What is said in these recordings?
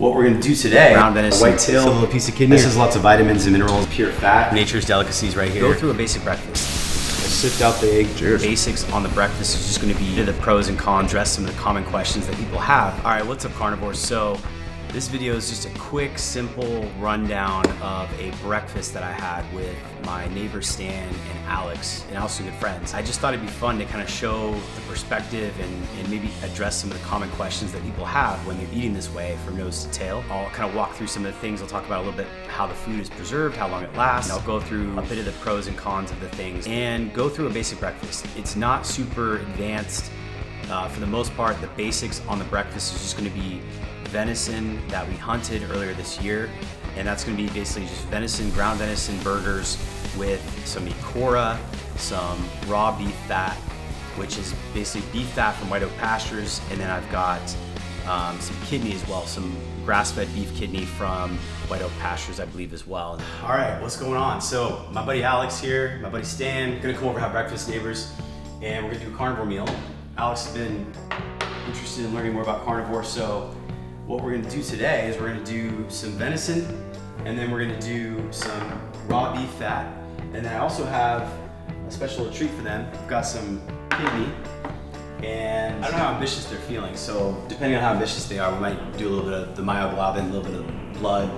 What we're gonna do today, Ground venison, white tail, a little piece of kidney. This has lots of vitamins and minerals, pure fat. Nature's delicacies right here. Go through a basic breakfast. Sift out the egg. Basics on the breakfast is just going to be the pros and cons, address some of the common questions that people have. All right, what's up, carnivores? So, this video is just a quick, simple rundown of a breakfast that I had with my neighbor Stan and Alex, and also good friends. I just thought it'd be fun to kind of show the perspective and, and maybe address some of the common questions that people have when they're eating this way from nose to tail. I'll kind of walk through some of the things. I'll talk about a little bit how the food is preserved, how long it lasts. And I'll go through a bit of the pros and cons of the things and go through a basic breakfast. It's not super advanced. Uh, for the most part, the basics on the breakfast is just going to be venison that we hunted earlier this year. And that's gonna be basically just venison, ground venison burgers with some Ikura, some raw beef fat, which is basically beef fat from White Oak Pastures. And then I've got um, some kidney as well, some grass-fed beef kidney from White Oak Pastures, I believe, as well. All right, what's going on? So my buddy Alex here, my buddy Stan, gonna come over have breakfast, neighbors, and we're gonna do a carnivore meal. Alex has been interested in learning more about carnivore, so what we're gonna do today is we're gonna do some venison, and then we're gonna do some raw beef fat, and then I also have a special treat for them. I've got some kidney, and I don't know how ambitious they're feeling, so depending on how ambitious they are, we might do a little bit of the myoglobin, a little bit of blood,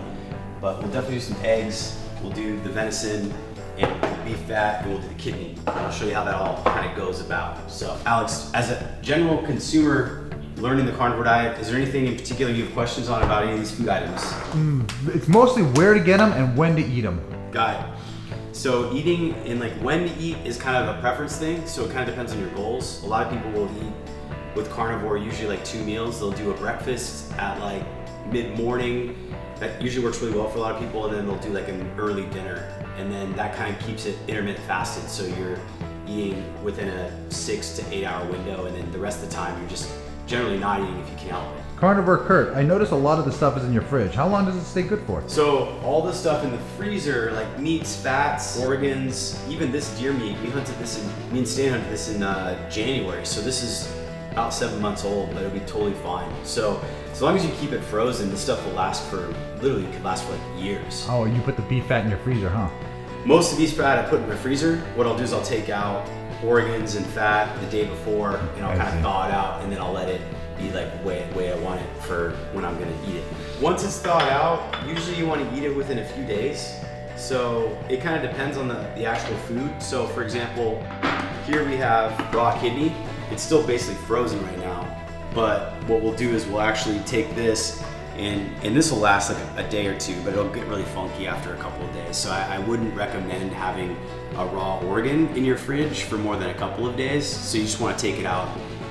but we'll definitely do some eggs, we'll do the venison, and the beef fat, and we'll do the kidney. I'll show you how that all kind of goes about. So, Alex, as a general consumer learning the carnivore diet, is there anything in particular you have questions on about any of these food items? Hmm, it's mostly where to get them and when to eat them. Got it. So eating and like when to eat is kind of a preference thing. So it kind of depends on your goals. A lot of people will eat with carnivore usually like two meals. They'll do a breakfast at like mid morning. That usually works really well for a lot of people, and then they'll do like an early dinner, and then that kind of keeps it intermittent fasted. So you're eating within a six to eight hour window, and then the rest of the time you're just generally not eating if you can help it. Carnivore Kurt, I notice a lot of the stuff is in your fridge. How long does it stay good for? So all the stuff in the freezer, like meats, fats, organs, even this deer meat, we hunted this in, me and Stan hunted this in uh, January. So this is about seven months old, but it'll be totally fine. So as long as you keep it frozen, this stuff will last for, literally could last for like years. Oh, you put the beef fat in your freezer, huh? Most of these fat I put in my freezer. What I'll do is I'll take out organs and fat the day before, and I'll kind of thaw it out, and then I'll let it be like the way, way I want it for when I'm gonna eat it. Once it's thawed out, usually you want to eat it within a few days. So it kind of depends on the, the actual food. So for example, here we have raw kidney. It's still basically frozen right now. But what we'll do is we'll actually take this and and this will last like a, day or two, but it'll get really funky after a couple of days. So I, I wouldn't recommend having a raw organ in your fridge for more than a couple of days. So you just want to take it out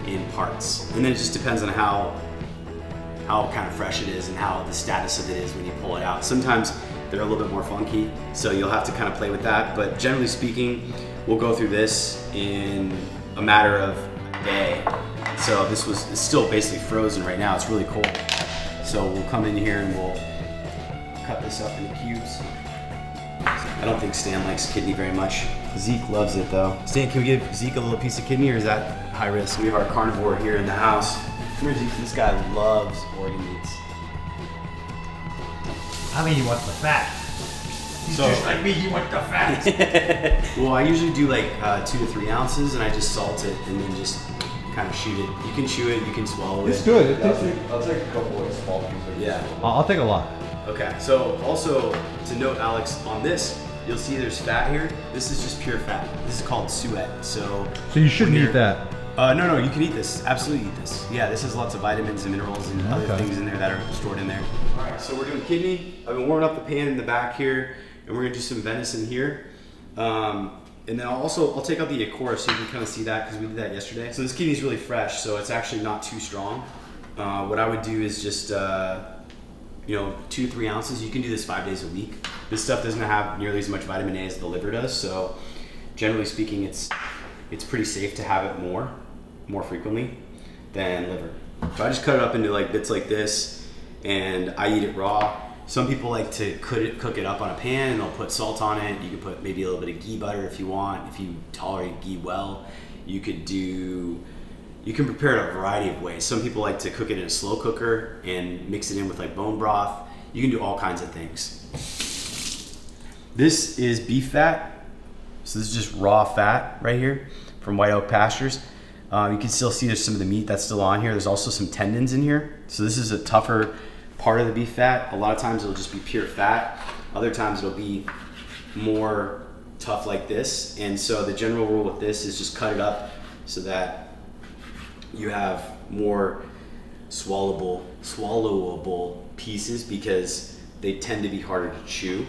in parts, and then it just depends on how how kind of fresh it is and how the status of it is when you pull it out. Sometimes they're a little bit more funky, so you'll have to kind of play with that. But generally speaking, we'll go through this in a matter of a day. So this was still basically frozen right now. It's really cold. So we'll come in here and we'll cut this up into cubes. I don't think Stan likes kidney very much. Zeke loves it though. Stan, can we give Zeke a little piece of kidney or is that high risk? We have our carnivore here in the house. Come here, Zeke. This guy loves organ meats. I mean, he wants the fat. He's So- just like me, he wants the fat. Well, I usually do like uh, two to three ounces and I just salt it and then just kind of shoot it. You can chew it, you can swallow it. it's good. It I'll take, I'll take a couple like small pieces. Yeah. I'll I'll take a lot. Okay, so also to note, Alex, on this, you'll see there's fat here. This is just pure fat. This is called suet. So, So you shouldn't eat that. Uh, no, no, you can eat this. Absolutely eat this. Yeah, this has lots of vitamins and minerals and other things in there that are stored in there. All right, so we're doing kidney. I've been warming up the pan in the back here, and we're gonna do some venison here. Um, and then I'll also I'll take out the Ikura so you can kind of see that because we did that yesterday. So this kidney is really fresh, so it's actually not too strong. Uh, what I would do is just uh, you know two three ounces. You can do this five days a week. This stuff doesn't have nearly as much vitamin A as the liver does, so generally speaking, it's it's pretty safe to have it more more frequently than liver. So I just cut it up into like bits like this, and I eat it raw. Some people like to cook it, cook it up on a pan and they'll put salt on it. You can put maybe a little bit of ghee butter if you want, if you tolerate ghee well. You could do you can prepare it a variety of ways. Some people like to cook it in a slow cooker and mix it in with like bone broth. You can do all kinds of things. This is beef fat. So this is just raw fat right here from White Oak Pastures. Um, you can still see there's some of the meat that's still on here. There's also some tendons in here. So this is a tougher part of the beef fat. A lot of times it'll just be pure fat. Other times it'll be more tough like this. And so the general rule with this is just cut it up so that you have more swallowable swallowable pieces because they tend to be harder to chew.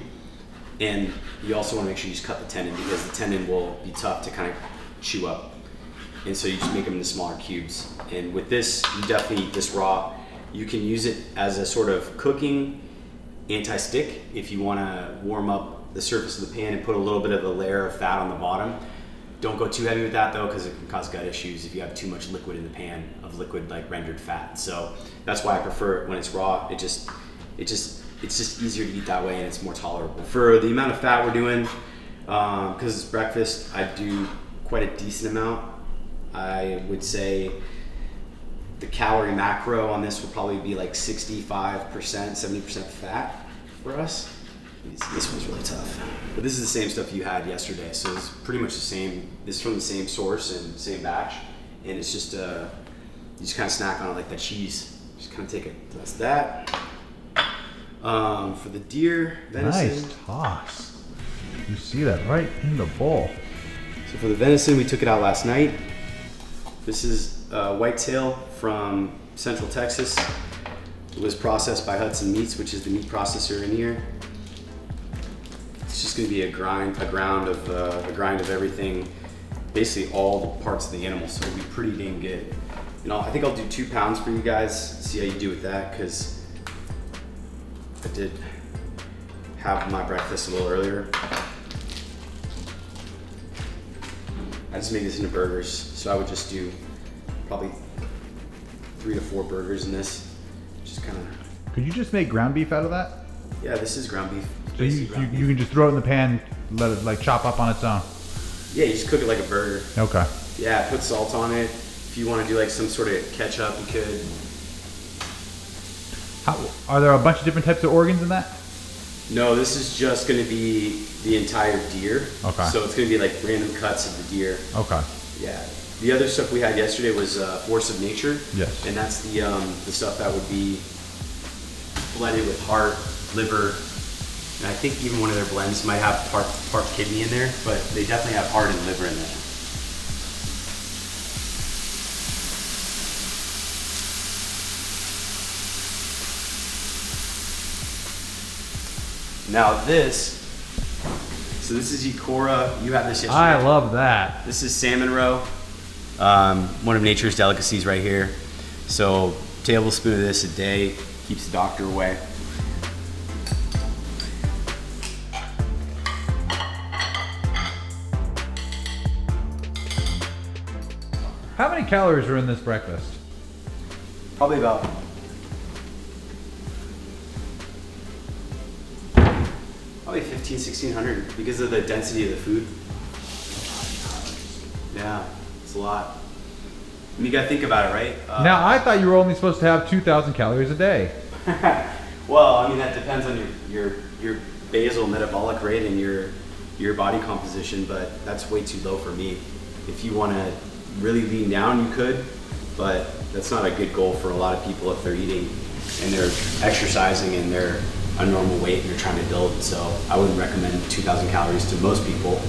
And you also want to make sure you just cut the tendon because the tendon will be tough to kind of chew up. And so you just make them into smaller cubes. And with this, you definitely eat this raw. You can use it as a sort of cooking anti-stick if you want to warm up the surface of the pan and put a little bit of a layer of fat on the bottom. Don't go too heavy with that though, because it can cause gut issues if you have too much liquid in the pan of liquid like rendered fat. So that's why I prefer it when it's raw. It just, it just, it's just easier to eat that way and it's more tolerable. For the amount of fat we're doing, um, because it's breakfast, I do quite a decent amount. I would say the calorie macro on this will probably be like 65%, 70% fat for us. This- This one's really tough. But this is the same stuff you had yesterday, so it's pretty much the same. This is from the same source and same batch, and it's just uh, you just kind of snack on it like that cheese. Just kind of take it. That's that. Um, for the deer venison. Nice toss. You see that right in the bowl. So for the venison, we took it out last night. This is uh, whitetail from Central Texas. It was processed by Hudson Meats, which is the meat processor in here. It's just going to be a grind, a ground of uh, a grind of everything, basically all the parts of the animal. So it'll be pretty dang good. And I'll, I think I'll do two pounds for you guys. See how you do with that, because I did have my breakfast a little earlier. I just made this into burgers, so I would just do probably three to four burgers in this. Just kind of, Could you just make ground beef out of that? yeah, this is ground beef. So you, Basic you, ground you can just throw it in the pan, let it like chop up on its own. yeah, you just cook it like a burger. Okay. Yeah, put salt on it. If you want to do like some sort of ketchup, you could. How, are there a bunch of different types of organs in that? No, this is just going to be the entire deer. Okay. So it's going to be like random cuts of the deer. Okay. Yeah. The other stuff we had yesterday was uh, Force of Nature. Yes. And that's the um, the stuff that would be blended with heart, liver, and I think even one of their blends might have part part kidney in there, but they definitely have heart and liver in there. Now this, so this is Ikura. You had this yesterday. I love that. This is salmon roe, um, one of nature's delicacies right here. So tablespoon of this a day keeps the doctor away. How many calories are in this breakfast? Probably about probably 15, 1600 because of the density of the food. Yeah, it's a lot. I mean, you gotta think about it, right? Uh, now I thought you were only supposed to have 2,000 calories a day. well, I mean that depends on your your your basal metabolic rate and your your body composition, but that's way too low for me. If you want to really lean down, you could, but that's not a good goal for a lot of people if they're eating and they're exercising and they're a normal weight and they're trying to build. So I wouldn't recommend 2,000 calories to most people.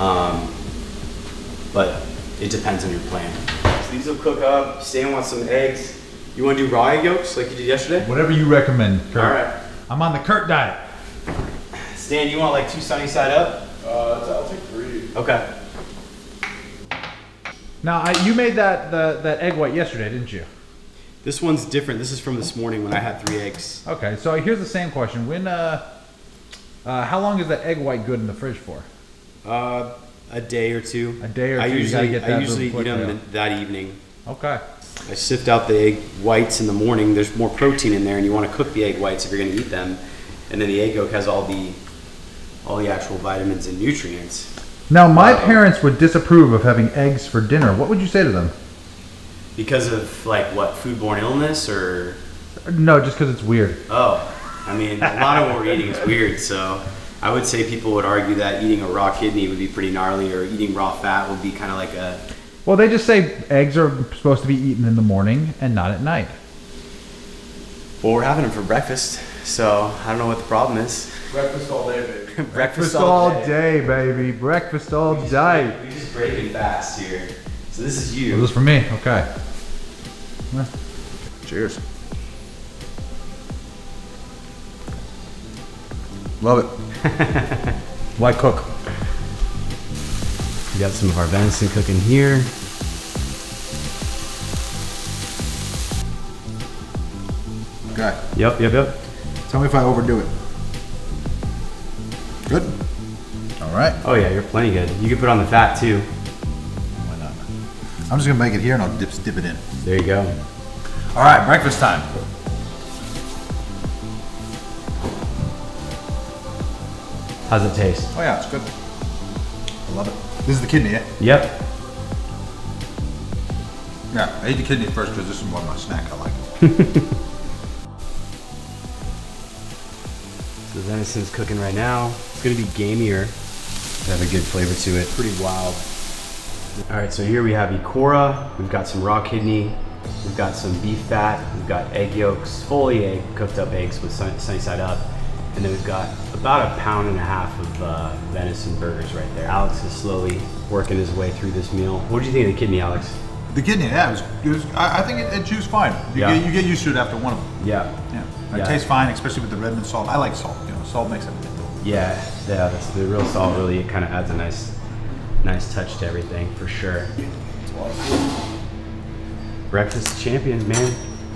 Um, but it depends on your plan. So these will cook up. Stan wants some eggs. You want to do raw egg yolks like you did yesterday? Whatever you recommend, Kurt. All right. I'm on the Kurt diet. Stan, you want like two sunny side up? Uh, I'll take three. Okay. Now I, you made that the, that egg white yesterday, didn't you? This one's different. This is from this morning when I had three eggs. Okay. So here's the same question. When uh, uh, how long is that egg white good in the fridge for? Uh, a day or two. A day or I two, usually, I usually eat them that evening. Okay. I sift out the egg whites in the morning. There's more protein in there, and you want to cook the egg whites if you're going to eat them. And then the egg yolk has all the all the actual vitamins and nutrients. Now my Wow. parents would disapprove of having eggs for dinner. What would you say to them? Because of like what foodborne illness or No, just because it's weird. oh, I mean a lot of what we're eating is weird. So I would say people would argue that eating a raw kidney would be pretty gnarly, or eating raw fat would be kind of like a Well, they just say eggs are supposed to be eaten in the morning and not at night. well, we're having them for breakfast. So I don't know what the problem is. Breakfast all day, baby. Breakfast all day, baby. Breakfast all day. We just break it fast here. So this is Was you. this is for me? Okay. Cheers. Love it. Why cook? We got some of our venison cooking here. Okay. Yep, yep, yep. Tell me if I overdo it. Good. All right. Oh yeah, you're plenty good. You can put on the fat too. Why not? I'm just gonna make it here and I'll dip, dip it in. There you go. All right, breakfast time. How's it taste? Oh yeah, it's good. I love it. This is the kidney, yeah? Yep. Yeah, I ate the kidney first because this is more of my snack I like. The venison's cooking right now. It's gonna be gamier. Have a good flavor to it. Pretty wild. All right, so here we have Ikura. We've got some raw kidney. We've got some beef fat. We've got egg yolks, fully egg, cooked up eggs with sunny side up. And then we've got about a pound and a half of uh, venison burgers right there. Alex is slowly working his way through this meal. What did you think of the kidney, Alex? The kidney, yeah, it was, it was I, I think it, it chews fine. You, Yeah. get, you get used to it after one of them. Yeah. Yeah. It Yeah. tastes fine, especially with the Redmond salt. I like salt. You know, salt makes everything. Yeah, yeah, that's the real salt really it kind of adds a nice nice touch to everything for sure. Breakfast champions, man.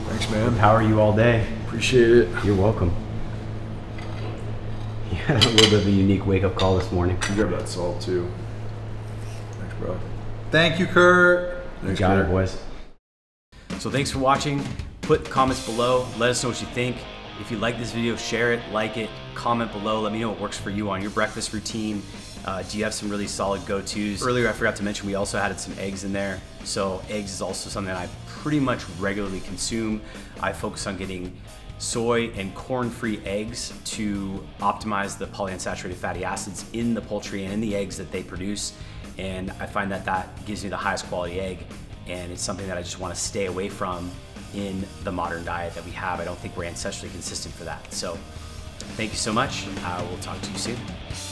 Thanks, man. Power you all day. Appreciate it. You're welcome. You had a little bit of a unique wake up call this morning. You grab that salt too. Thanks, bro. Thank you, Kurt. You got it, boys. So thanks for watching. Put comments below. Let us know what you think. If you like this video, share it, like it, comment below. Let me know what works for you on your breakfast routine. Uh, do you have some really solid go-tos? Earlier, I forgot to mention we also added some eggs in there. So eggs is also something that I pretty much regularly consume. I focus on getting soy and corn-free eggs to optimize the polyunsaturated fatty acids in the poultry and in the eggs that they produce. And I find that that gives me the highest quality egg and it's something that I just want to stay away from in the modern diet that we have. I don't think we're ancestrally consistent for that. So, thank you so much. I will talk to you soon.